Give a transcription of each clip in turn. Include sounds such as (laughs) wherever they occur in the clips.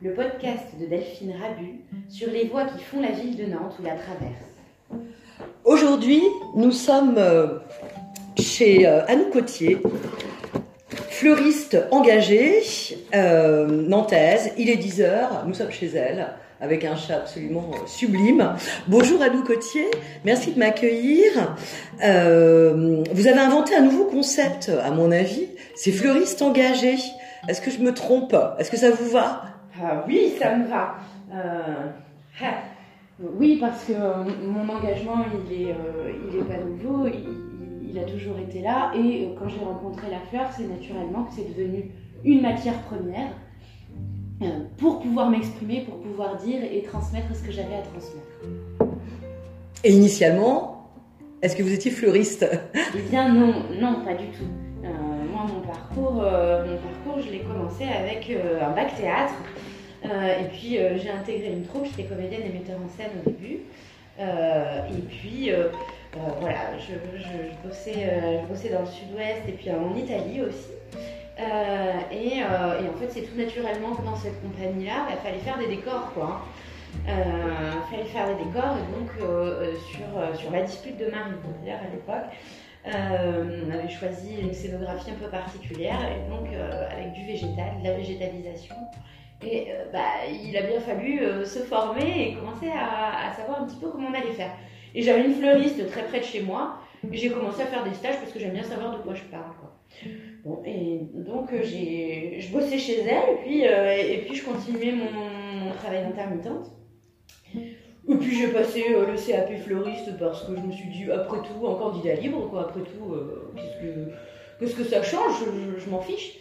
le podcast de Delphine Rabu sur les voies qui font la ville de Nantes ou la traversent. Aujourd'hui, nous sommes euh, chez euh, Anne Cotier, fleuriste engagée, euh, nantaise. Il est 10h, nous sommes chez elle avec un chat absolument sublime. Bonjour Anne Cotier, merci de m'accueillir. vous avez inventé un nouveau concept, à mon avis, c'est fleuriste engagée. Est-ce que je me trompe? Est-ce que ça vous va? Ah, Oui, ça me va. Oui, parce que euh, mon engagement, il est, euh, il est pas nouveau, il, a toujours été là. Et euh, quand j'ai rencontré la fleur, c'est naturellement que c'est devenu une matière première pour pouvoir m'exprimer, pour pouvoir dire et transmettre ce que j'avais à transmettre. Et initialement, est-ce que vous étiez fleuriste? Eh bien non, non, pas du tout. moi, mon parcours, mon parcours, je l'ai commencé avec un bac théâtre. Euh, et puis euh, j'ai intégré une troupe, j'étais comédienne et metteur en scène au début. Euh, et puis voilà, je, bossais, je bossais dans le sud-ouest et puis en Italie aussi. Et, en fait, c'est tout naturellement que dans cette compagnie-là, il fallait faire des décors, quoi. Il fallait faire des décors, et donc sur, sur la dispute de Marie d'ailleurs à l'époque, on avait choisi une scénographie un peu particulière, et donc avec du végétal, de la végétalisation. Et euh, bah, il a bien fallu euh, se former et commencer à, savoir un petit peu comment on allait faire. Et j'avais une fleuriste très près de chez moi. J'ai commencé à faire des stages parce que j'aime bien savoir de quoi je parle. Bon, et donc euh, j'ai, je bossais chez elle et puis, et puis je continuais mon, travail d'intermittente. Et puis j'ai passé le CAP fleuriste parce que je me suis dit, après tout, en candidat libre, quoi, après tout, qu'est-ce, que, qu'est-ce que ça change, je m'en fiche.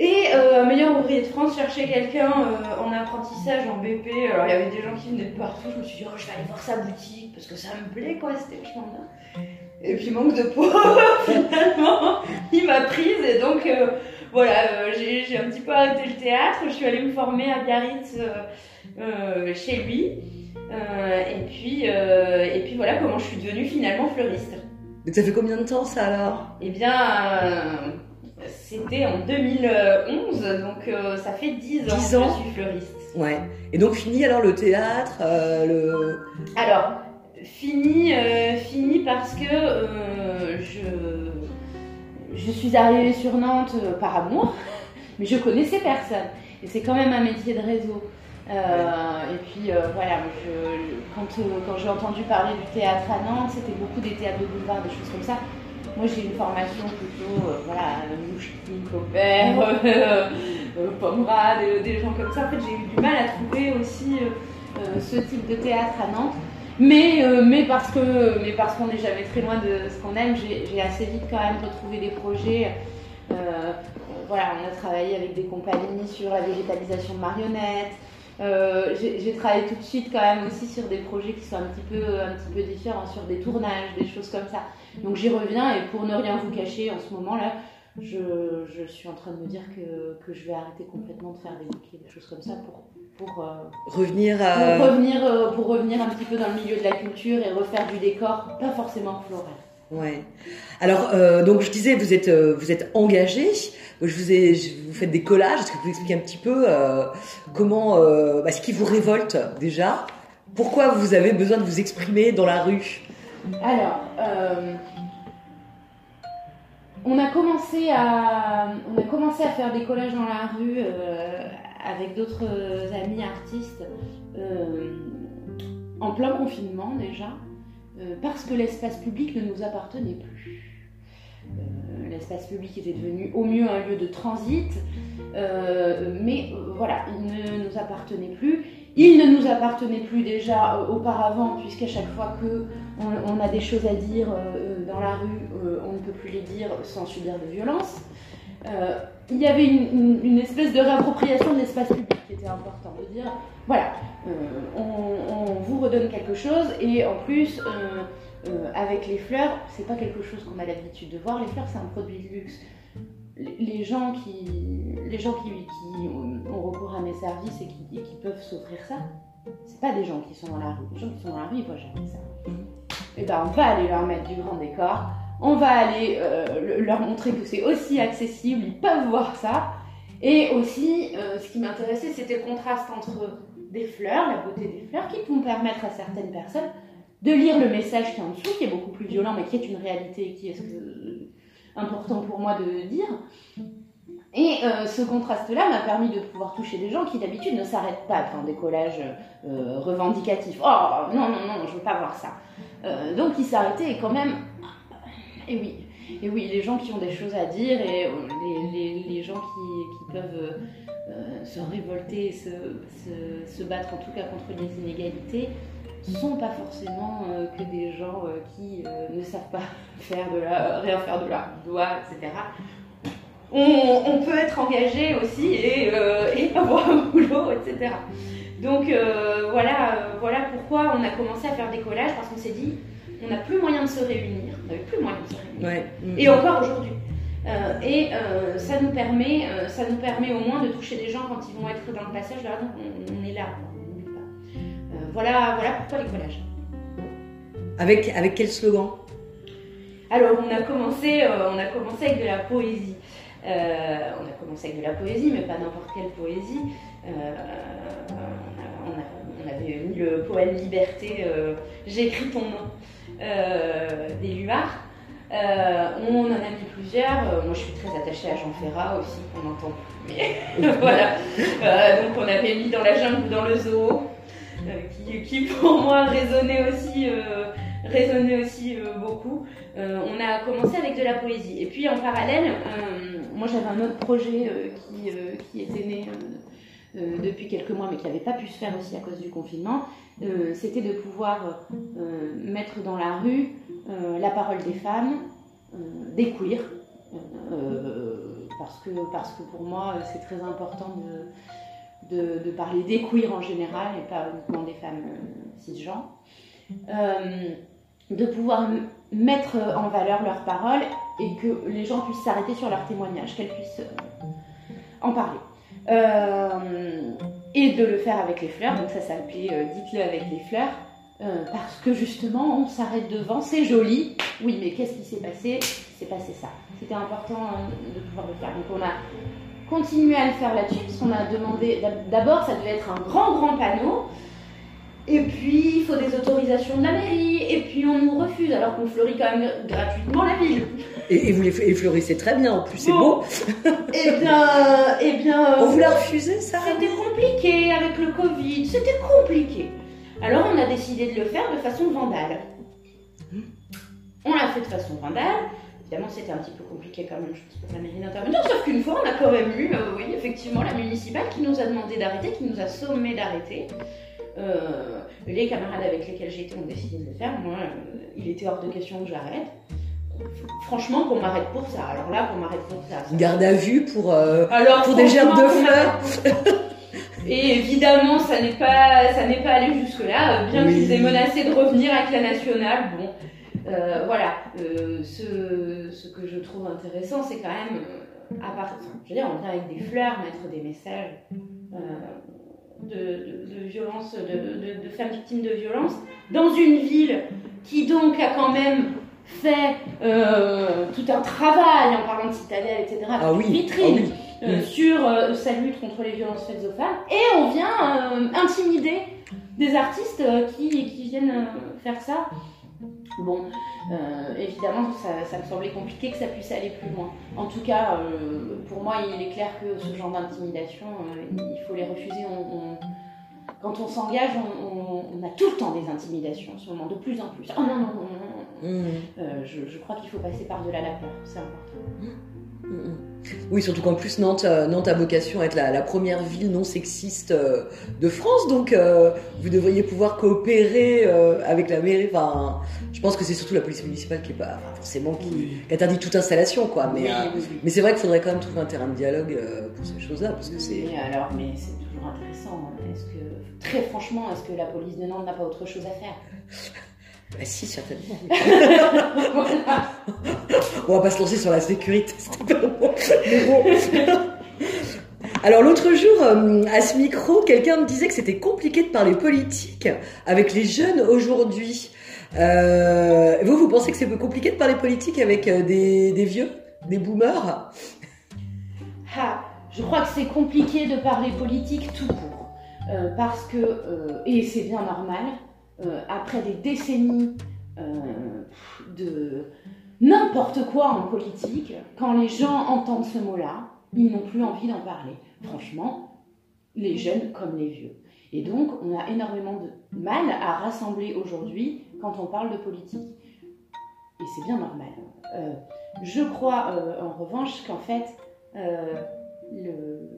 Et euh, meilleur ouvrier de France cherchait quelqu'un euh, en apprentissage, en BP. Alors il y avait des gens qui venaient de partout. Je me suis dit, oh, je vais aller voir sa boutique parce que ça me plaît, quoi. C'était vachement bien. Et puis manque de peau, (laughs) finalement, il m'a prise. Et donc euh, voilà, euh, j'ai un petit peu arrêté le théâtre. Je suis allée me former à Biarritz chez lui. et, puis, et puis voilà comment je suis devenue finalement fleuriste. Mais ça fait combien de temps ça alors? Eh bien c'était en 2011, donc euh, ça fait 10 ans, que je suis fleuriste. Ouais. Et donc fini alors le théâtre, euh, le. Alors fini, euh, fini parce que je je suis arrivée sur Nantes par amour, (laughs) mais je connaissais personne. Et c'est quand même un métier de réseau. Et puis voilà, quand, quand j'ai entendu parler du théâtre à Nantes, c'était beaucoup des théâtres de boulevard, des choses comme ça. Moi, j'ai une formation plutôt, euh, voilà, Mouchki, Copper, (laughs) euh, euh, des gens comme ça. En fait, j'ai eu du mal à trouver aussi ce type de théâtre à Nantes. Mais, mais parce que mais parce qu'on n'est jamais très loin de ce qu'on aime, j'ai assez vite quand même retrouvé des projets. voilà, on a travaillé avec des compagnies sur la végétalisation de marionnettes. J'ai travaillé tout de suite quand même aussi sur des projets qui sont un petit peu, un petit peu différents, sur des tournages, des choses comme ça. Donc j'y reviens et pour ne rien vous cacher, en ce moment-là, je, je, suis en train de me dire que, que, je vais arrêter complètement de faire des bouquets, des choses comme ça pour, pour, euh, revenir, à... pour, revenir, euh, pour revenir un petit peu dans le milieu de la culture et refaire du décor, pas forcément floral. Ouais. Alors, euh, donc je disais, vous êtes, vous êtes engagé. Je vous ai, vous faites des collages. Est-ce que vous pouvez expliquer un petit peu comment, bah, ce qui vous révolte déjà? Pourquoi vous avez besoin de vous exprimer dans la rue? Alors, euh, on, a commencé à, on a commencé à faire des collages dans la rue euh, avec d'autres amis artistes euh, en plein confinement déjà, parce que l'espace public ne nous appartenait plus. l'espace public était devenu au mieux un lieu de transit, mais voilà, il ne nous appartenait plus. Il ne nous appartenait plus déjà euh, auparavant, puisqu'à chaque fois que on, a des choses à dire euh, euh, dans la rue, on ne peut plus les dire sans subir de violence. Il y avait une, espèce de réappropriation de l'espace public qui était important, de dire voilà, on, vous redonne quelque chose et en plus, avec les fleurs, c'est pas quelque chose qu'on a l'habitude de voir. Les fleurs, c'est un produit de luxe les gens qui, les gens qui, ont recours à mes services et qui, peuvent s'offrir ça, c'est pas des gens qui sont dans la rue. Les gens qui sont dans la rue, ils voient jamais ça. Et eh ben, on va aller leur mettre du grand décor, on va aller euh, leur montrer que c'est aussi accessible, ils peuvent voir ça. Et aussi, euh, ce qui m'intéressait, c'était le contraste entre des fleurs, la beauté des fleurs, qui vont permettre à certaines personnes de lire le message qui est en dessous, qui est beaucoup plus violent, mais qui est une réalité qui est que, important pour moi de dire. Et euh, ce contraste-là m'a permis de pouvoir toucher des gens qui d'habitude ne s'arrêtent pas devant des collages euh, revendicatifs. Oh non, non, non, je veux pas voir ça. Euh, donc ils s'arrêtaient et quand même... Et oui, et oui, les gens qui ont des choses à dire et euh, les, gens qui, peuvent euh, se révolter, se, se, battre en tout cas contre les inégalités, sont pas forcément euh, que des gens euh, qui euh, ne savent pas (laughs) faire de la, rien faire de leur doigt, etc. On, peut être engagé aussi et, euh, et (laughs) avoir un boulot, etc. Donc voilà, voilà pourquoi on a commencé à faire des collages, parce qu'on s'est dit, on n'a plus moyen de se réunir, on n'avait plus moyen de se réunir. Ouais. Et encore aujourd'hui. Euh, et euh, ça, nous permet, euh, ça nous permet au moins de toucher des gens quand ils vont être dans le passage, dire on, on est là, on n'oublie pas. voilà, voilà pourquoi les collages. Avec, avec quel slogan? Alors on a, commencé, on a commencé avec de la poésie. on a commencé avec de la poésie, mais pas n'importe quelle poésie. On a, on, a, on, avait mis le poème Liberté, J'écris ton nom, des Luards. Euh, on en a mis plusieurs. Euh, moi, je suis très attachée à Jean Ferrat aussi, qu'on entend. Mais (laughs) voilà. Euh, donc, on avait mis dans la jungle ou dans le zoo, qui, qui, pour moi résonnait aussi, résonnait aussi beaucoup. on a commencé avec de la poésie. Et puis, en parallèle, moi, j'avais un autre projet qui, qui, était né. Depuis quelques mois, mais qui n'avait pas pu se faire aussi à cause du confinement, c'était de pouvoir mettre dans la rue euh, la parole des femmes, euh, des queers, euh, parce, que, pour moi c'est très important de, parler des queers en général et pas uniquement des femmes cisgenres. de pouvoir mettre en valeur leurs paroles et que les gens puissent s'arrêter sur leurs témoignages, qu'elles puissent en parler. Euh, et de le faire avec les fleurs, donc ça s'appelait euh, Dites-le avec les fleurs. Euh, parce que justement, on s'arrête devant, c'est joli. Oui, mais qu'est-ce qui s'est passé? C'est passé ça. C'était important euh, de pouvoir le faire. Donc on a continué à le faire là-dessus, parce qu'on a demandé. D'abord, ça devait être un grand, grand panneau. Et puis, il faut des autorisations de la mairie. Et puis, on nous refuse, alors qu'on fleurit quand même gratuitement la ville. Et, et vous les fleurissez très bien, en plus, c'est bon. beau. eh bien, eh bien. On vous l'a refusé, ça C'était compliqué avec le Covid. C'était compliqué. Alors on a décidé de le faire de façon vandale. On l'a fait de façon vandale. Évidemment, c'était un petit peu compliqué quand même, je pense, pour la mairie d'intervenir. Sauf qu'une fois, on a quand même eu, euh, oui, effectivement, la municipale qui nous a demandé d'arrêter, qui nous a sommé d'arrêter. Euh, les camarades avec lesquels j'étais ont décidé de le faire. Moi, euh, il était hors de question que j'arrête. Franchement, qu'on m'arrête pour ça. Alors là, qu'on m'arrête pour ça. ça. Garde à vue pour, euh, Alors, pour des gerbes de fleurs. Et évidemment, ça n'est pas, ça n'est pas allé jusque-là, bien oui. qu'ils aient menacé de revenir avec la nationale. Bon, euh, voilà. Euh, ce, ce, que je trouve intéressant, c'est quand même, euh, à part, je veux dire, on vient avec des fleurs, mettre des messages euh, de, de, de, violence, de, de, femmes victimes de violence, dans une ville qui donc a quand même fait euh, tout un travail en parlant de citadelle, etc. Ah oui, vitrine. Ah oui. Euh, mmh. sur euh, sa lutte contre les violences faites aux femmes et on vient intimider des artistes qui, qui, viennent faire ça. Bon, évidemment, ça, ça, me semblait compliqué que ça puisse aller plus loin. En tout cas, pour moi, il est clair que ce genre d'intimidation, il faut les refuser. On, on, quand on s'engage, on, on, a tout le temps des intimidations en ce moment, de plus en plus. Oh non, non, non, non. Mmh. Je, je, crois qu'il faut passer par-delà la peur, c'est important. Mmh. Oui, surtout qu'en plus Nantes, euh, Nantes a vocation à être la, la première ville non sexiste euh, de France, donc euh, vous devriez pouvoir coopérer euh, avec la mairie. Enfin, je pense que c'est surtout la police municipale qui est pas forcément qui, interdit toute installation, quoi. Mais, oui, oui, mais c'est vrai qu'il faudrait quand même trouver un terrain de dialogue pour ces choses-là, parce que c'est. alors, mais c'est toujours intéressant. Hein. Est-ce que, très franchement, est-ce que la police de Nantes n'a pas autre chose à faire? Bah si, certainement. (laughs) On va pas se lancer sur la sécurité. (laughs) Alors l'autre jour, euh, à ce micro, quelqu'un me disait que c'était compliqué de parler politique avec les jeunes aujourd'hui. Euh, vous, vous pensez que c'est compliqué de parler politique avec euh, des, vieux, des boomers? Ah, Je crois que c'est compliqué de parler politique tout court. Parce que, et c'est bien normal, euh, après des décennies de n'importe quoi en politique, quand les gens entendent ce mot-là, ils n'ont plus envie d'en parler. Franchement, les jeunes comme les vieux. Et donc, on a énormément de mal à rassembler aujourd'hui quand on parle de politique. Et c'est bien normal. je crois, en revanche, qu'en fait, le,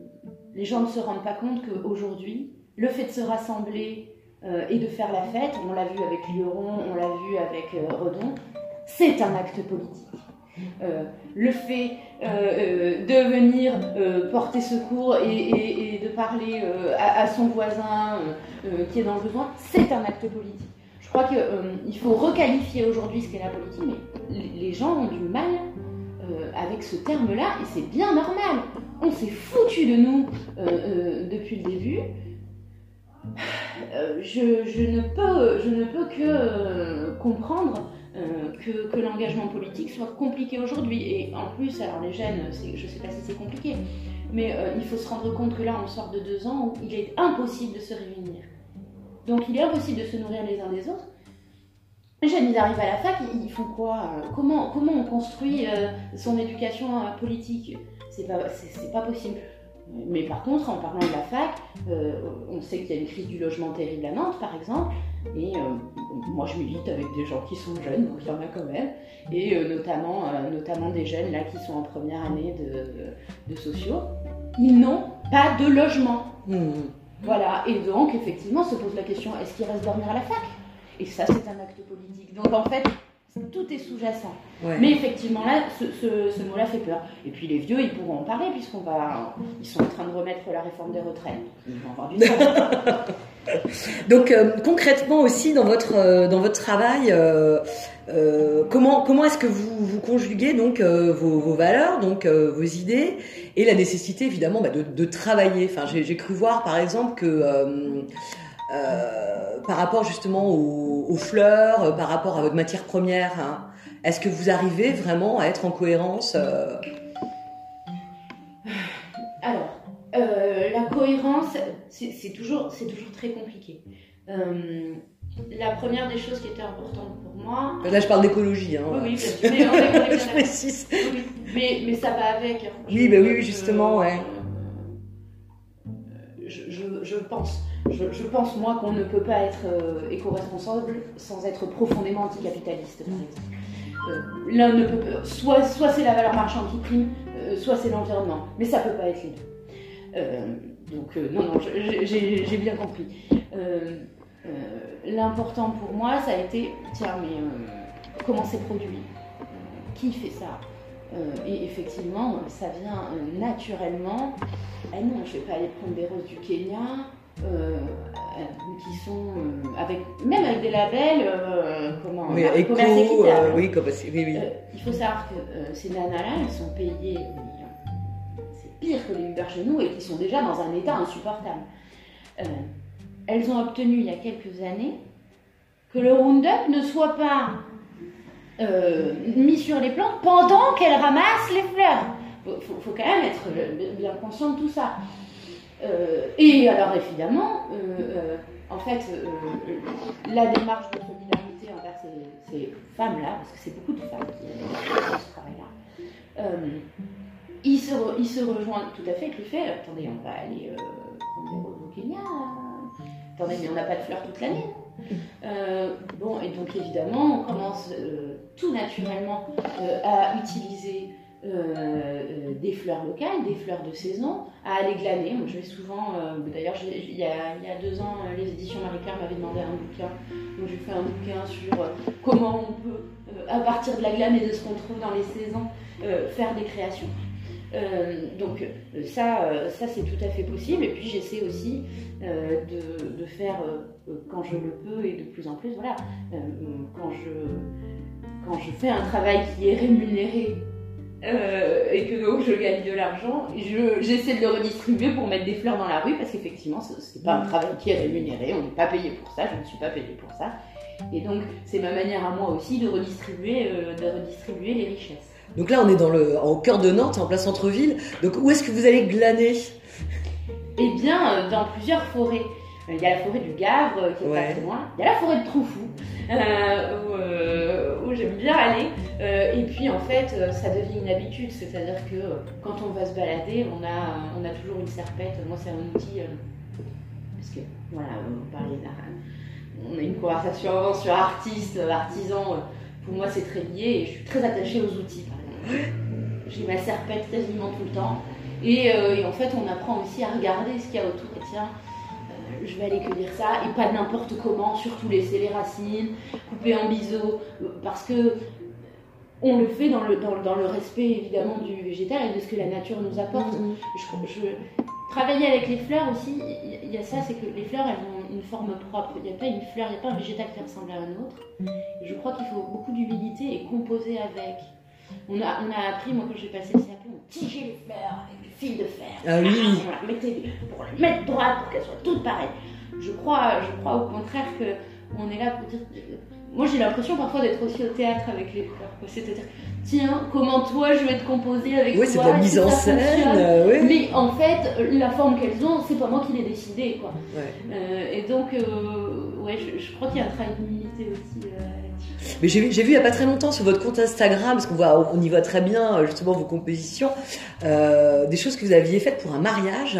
les gens ne se rendent pas compte qu'aujourd'hui, le fait de se rassembler euh, et de faire la fête, on l'a vu avec Lioron, on l'a vu avec euh, Redon, c'est un acte politique. Euh, le fait de venir porter secours et, de parler à, son voisin qui est dans le besoin, c'est un acte politique. Je crois qu'il faut requalifier aujourd'hui ce qu'est la politique, mais les gens ont du mal avec ce terme-là, et c'est bien normal. On s'est foutu de nous depuis le début. Euh, je, ne peux, je ne peux que euh, comprendre euh, que, l'engagement politique soit compliqué aujourd'hui. Et en plus, alors les jeunes, je ne sais pas si c'est compliqué, mais il faut se rendre compte que là, on sort de deux ans où il est impossible de se réunir. Donc il est impossible de se nourrir les uns des autres. Les jeunes, ils arrivent à la fac, ils font quoi comment, comment on construit son éducation politique? C'est pas, pas possible. Mais par contre, en parlant de la fac, euh, on sait qu'il y a une crise du logement terrible à Nantes, par exemple. Et euh, moi, je milite avec des gens qui sont jeunes, donc il y en a quand même. Et euh, notamment, notamment des jeunes là qui sont en première année de, sociaux. Ils n'ont pas de logement. Mmh. Voilà. Et donc, effectivement, se pose la question est-ce qu'ils restent dormir à la fac? Et ça, c'est un acte politique. Donc, en fait, tout est sous-jacent. Mais effectivement, là, ce, mot-là fait peur. Et puis les vieux, ils pourront en parler, puisqu'on va, ils sont en train de remettre la réforme des retraites. Ils vont avoir du temps. (laughs) Donc euh, concrètement aussi dans votre euh, dans votre travail, euh, comment comment est-ce que vous vous conjuguez donc vos, valeurs, donc vos idées et la nécessité évidemment bah, de, travailler? Enfin, j'ai cru voir par exemple que par rapport justement aux, fleurs, euh, par rapport à votre matière première, hein, est-ce que vous arrivez vraiment à être en cohérence euh Alors, la cohérence, c'est toujours, toujours très compliqué. la première des choses qui était importante pour moi. Là, je parle d'écologie. Hein. Oui, oui, mais, on (laughs) je précise. mais, mais, ça va avec. Hein. Oui, bah oui, justement, ouais. Je, je, pense je, pense, moi, qu'on ne peut pas être euh, éco-responsable sans être profondément anticapitaliste, par exemple. Euh, l'un ne peut soit, soit c'est la valeur marchande qui prime, euh, soit c'est l'environnement, mais ça peut pas être les deux. donc, non, non, j'ai bien compris. L'important pour moi, ça a été, tiens, mais comment c'est produit? Qui fait ça? Et effectivement, ça vient naturellement. Ah non, je ne vais pas aller prendre des roses du Kenya. Euh, euh, qui sont euh, avec même avec des labels comment oui, éco, oui, comme, oui, oui. il faut savoir que ces nanas-là, elles sont payées, c'est pire que les Uber chez nous et qui sont déjà dans un état insupportable. elles ont obtenu il y a quelques années que le Roundup ne soit pas mis sur les plantes pendant qu'elles ramassent les fleurs. Il faut, quand même être bien conscient de tout ça. Euh, et alors évidemment, euh, euh, en fait, la démarche de solidarité envers ces, femmes-là, parce que c'est beaucoup de femmes qui font ce travail-là, il se rejoignent tout à fait avec le fait, attendez, on va aller au Kenya, attendez, mais on n'a pas de fleurs toute l'année. bon, et donc évidemment, on commence tout naturellement à utiliser euh, euh, des fleurs locales, des fleurs de saison, à aller glaner. Moi, je vais souvent, euh, d'ailleurs, il y, a, deux ans, les éditions Marie-Claire m'avaient demandé un bouquin. Donc, j'ai fait un bouquin sur comment on peut, à partir de la glane et de ce qu'on trouve dans les saisons, faire des créations. Donc ça, ça c'est tout à fait possible. Et puis j'essaie aussi de, faire quand je le peux et de plus en plus. Voilà, quand je fais un travail qui est rémunéré euh, et que donc je gagne de l'argent, j'essaie de le redistribuer pour mettre des fleurs dans la rue parce qu'effectivement c'est pas un travail qui est rémunéré, on n'est pas payé pour ça, je ne suis pas payé pour ça. Et donc c'est ma manière à moi aussi de redistribuer, euh, de redistribuer les richesses. Donc là, on est dans le, au cœur de Nantes, en plein centre-ville. Donc où est-ce que vous allez glaner? Eh bien, euh, dans plusieurs forêts. Euh, Il y a la forêt du Gavre, euh, qui est Ouais. pas très loin. Il y a la forêt de Troufou, euh, où, où j'aime bien aller. Euh, et puis, en fait, ça devient une habitude. C'est-à-dire que quand on va se balader, on a, on a toujours une serpette. Moi, c'est un outil. euh, parce que, voilà, on parlait d'un- On a une conversation avant sur artiste, euh, artisan. euh, Pour moi, c'est très lié et je suis très attachée aux outils, par exemple. J'ai ma serpette quasiment tout le temps. Et, euh, et en fait, on apprend aussi à regarder ce qu'il y a autour. Et tiens, euh, je vais aller cueillir ça, et pas n'importe comment, surtout laisser les racines, couper en biseau, parce que on le fait dans le, dans, le- dans le respect évidemment du végétal et de ce que la nature nous apporte. Je, je- travailler avec les fleurs aussi, il y- a ça, c'est que les fleurs, elles une forme propre. Il n'y a pas une fleur, il n'y a pas un végétal qui ressemble à un autre. Et je crois qu'il faut beaucoup d'humilité et composer avec. On a, on a appris, moi quand j'ai passé le CAP, on tigeait les fleurs avec du fil de fer. Ah oui. On la mettait pour les mettre droite, pour qu'elles soient toutes pareilles. Je crois, je crois au contraire que on est là pour dire. Moi j'ai l'impression parfois d'être aussi au théâtre avec les fleurs. C'est-à-dire, tiens, comment toi je vais te composer avec Oui, toi c'est de la mise en scène. euh, oui. mais en fait, la forme qu'elles ont, c'est pas moi qui l'ai décidé, quoi. Ouais. Euh, et donc, euh, ouais, je, je crois qu'il y a un travail d'humilité aussi euh. Mais j'ai vu, j'ai vu il n'y a pas très longtemps sur votre compte Instagram, parce qu'on voit, on y voit très bien justement vos compositions, des choses que vous aviez faites pour un mariage.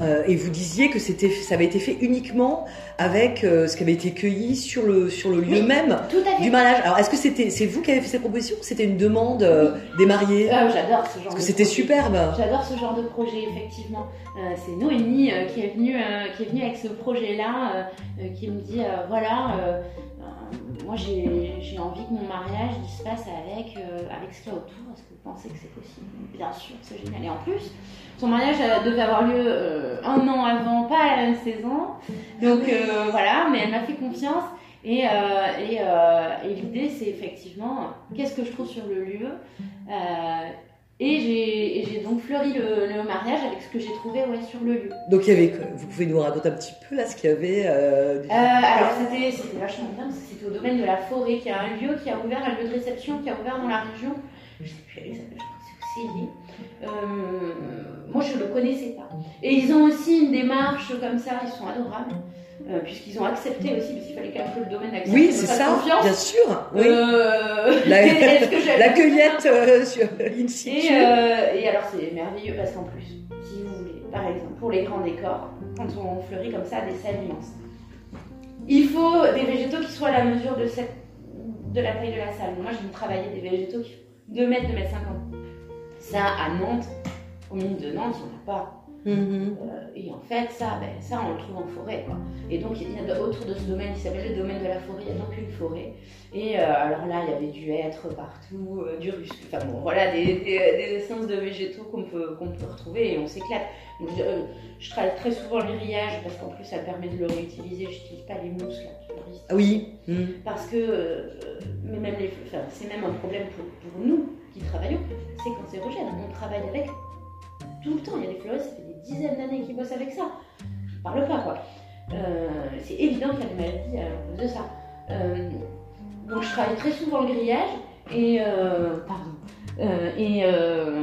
Euh, et vous disiez que c'était, ça avait été fait uniquement avec euh, ce qui avait été cueilli sur le, sur le lieu Oui. même du mariage. Alors, est-ce que c'était, c'est vous qui avez fait cette proposition ou c'était une demande euh, des mariés? Ah, J'adore ce genre Parce de que c'était superbe. J'adore ce genre de projet, effectivement. C'est Noémie qui, est venue, qui est venue avec ce projet-là, qui me dit voilà, moi j'ai envie que mon mariage se passe avec, euh, avec ce qu'il y a autour. Est-ce que vous pensez que c'est possible Bien sûr, c'est génial. Et en plus, son mariage euh, devait avoir lieu euh, un an avant, pas à la même saison. Donc voilà, mais elle m'a fait confiance. Et, et, et l'idée, c'est effectivement, qu'est-ce que je trouve sur le lieu? Et j'ai- donc fleuri le, le mariage avec ce que j'ai trouvé ouais, sur le lieu. Donc, il y avait, vous pouvez nous raconter un petit peu là ce qu'il y avait euh, du- Euh, alors c'était vachement bien parce que c'était au domaine de la forêt, qui a un lieu qui a ouvert, un lieu de réception qui a ouvert dans la région. Je sais plus, je c'est. Euh, moi je ne le connaissais pas. Et ils ont aussi une démarche comme ça, ils sont adorables. Euh, Puisqu'ils ont accepté aussi, parce qu'il fallait qu'un peu le domaine accepte. Oui, c'est ça, Confiance. bien sûr. Oui. Euh, La- (laughs) que (laughs) cueillette euh, sur in situ. Et, et alors c'est merveilleux parce qu'en plus, si vous voulez, par exemple, pour les grands décors, quand on fleurit comme ça des salles immenses, il faut des végétaux qui soient à la mesure de, cette, de la taille de la salle. Moi, je vais travailler des végétaux qui font 2 mètres, 2 mètres 50. Ça, à Nantes, au milieu de Nantes, il n'y en Mhm. Euh, et en fait, ça, ben, ça, on le trouve en forêt. Quoi. Et donc, il y a autour de ce domaine qui s'appelle le domaine de la forêt, il y a donc une forêt. Et euh, alors là, il y avait du hêtre partout, euh, du rusque, enfin bon, voilà, des, des, des essences de végétaux qu'on peut, qu'on peut retrouver et on s'éclate. Je, je travaille très souvent le grillage parce qu'en plus, ça permet de le réutiliser. Je n'utilise pas les mousses là, qui. Ah oui. Mhm. Parce que, mais même les, c'est même un problème pour, pour nous qui travaillons, c'est cancérogène. On travaille avec tout le temps. Il y a des fleuristes, ça fait des dizaines d'années qu'ils bossent avec ça. Je parle pas quoi. Euh, c'est évident qu'il y a des maladies à cause de ça. Euh, donc je travaille très souvent le grillage et euh, pardon. Euh, et, euh,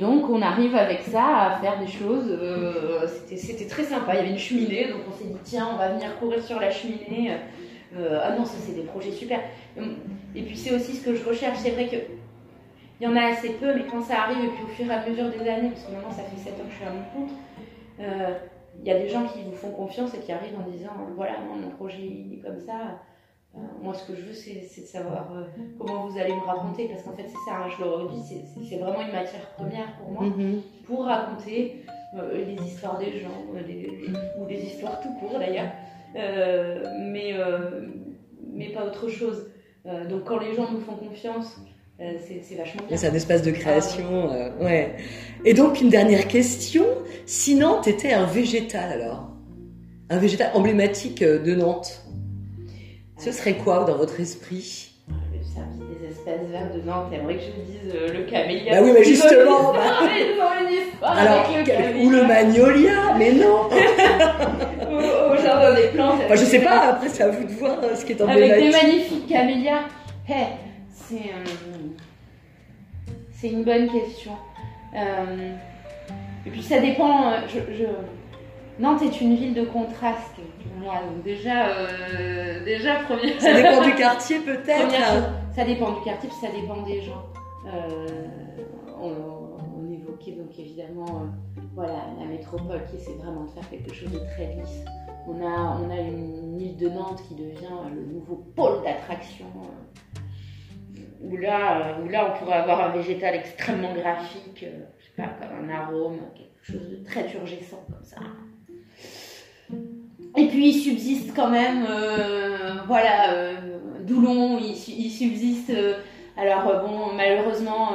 donc on arrive avec ça à faire des choses. euh, c'était, très sympa. Il y avait une cheminée, donc on s'est dit tiens on va venir courir sur la cheminée. Euh, ah non ça c'est des projets super. Et puis c'est aussi ce que je recherche. C'est vrai que il y en a assez peu, mais quand ça arrive, et puis au fur et à mesure des années, parce que maintenant ça fait 7 ans que je suis à mon compte, euh, il y a des gens qui vous font confiance et qui arrivent en disant voilà, moi, mon projet il est comme ça. Euh, moi, ce que je veux, c'est de savoir euh, comment vous allez me raconter, parce qu'en fait, c'est ça, hein, je le redis, c'est- vraiment une matière première pour moi, Mhm. pour raconter les histoires des gens, les- les- ou des histoires tout court d'ailleurs, mais, mais pas autre chose. Donc, quand les gens nous font confiance, euh, c'est vachement bien. C'est un espace de création, euh, ouais. Et donc une dernière question. Si Nantes était un végétal alors, un végétal emblématique euh, de Nantes, ce serait quoi dans votre esprit? Le service des espaces verts de Nantes, t'aimerais que je vous dise euh, le camélia Bah oui, mais justement, (laughs) histoire Alors, avec le ou le magnolia, mais non. (laughs) Au, au jardin des plantes. Enfin, je sais pas. Après, c'est à vous de voir ce qui est Avec des emblématique. magnifiques camélias. Hey, c'est. euh, C'est une bonne question. Euh, et puis ça dépend. euh, Je, je- Nantes est une ville de contraste. Donc déjà, euh, déjà. Ça dépend du (laughs) quartier peut-être. Ça dépend du quartier, puis ça dépend des gens. On, on évoquait donc évidemment voilà, la métropole qui essaie vraiment de faire quelque chose de très lisse. On a, on a une île de Nantes qui devient le nouveau pôle d'attraction. euh, euh, où là, on pourrait avoir un végétal extrêmement graphique, euh, je sais pas, comme un arôme, quelque chose de très turgescent comme ça. Et puis il subsiste quand même, euh, voilà, Doulon, il, su- il subsiste. alors bon, malheureusement,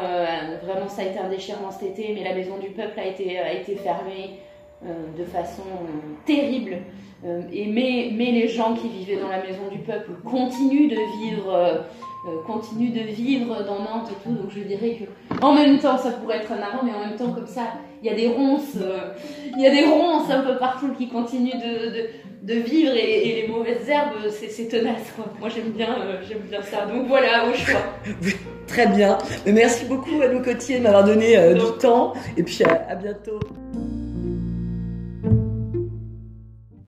vraiment ça a été un déchirement cet été, mais la maison du peuple a été, fermée de façon terrible. Et mais les gens qui vivaient dans la maison du peuple continuent de vivre, euh, continuent de vivre dans Nantes et tout. Donc je dirais que en même temps, ça pourrait être un arôme, mais en même temps comme ça, il y a des ronces, euh, il y a des ronces un peu partout qui continuent de, de, de vivre et, et les mauvaises herbes, c'est tenace. Quoi. Moi j'aime bien, euh, j'aime bien ça. Donc voilà, au choix. (laughs) Très bien. Merci beaucoup à nos côtiers de m'avoir donné euh, du temps. Et puis à- à bientôt.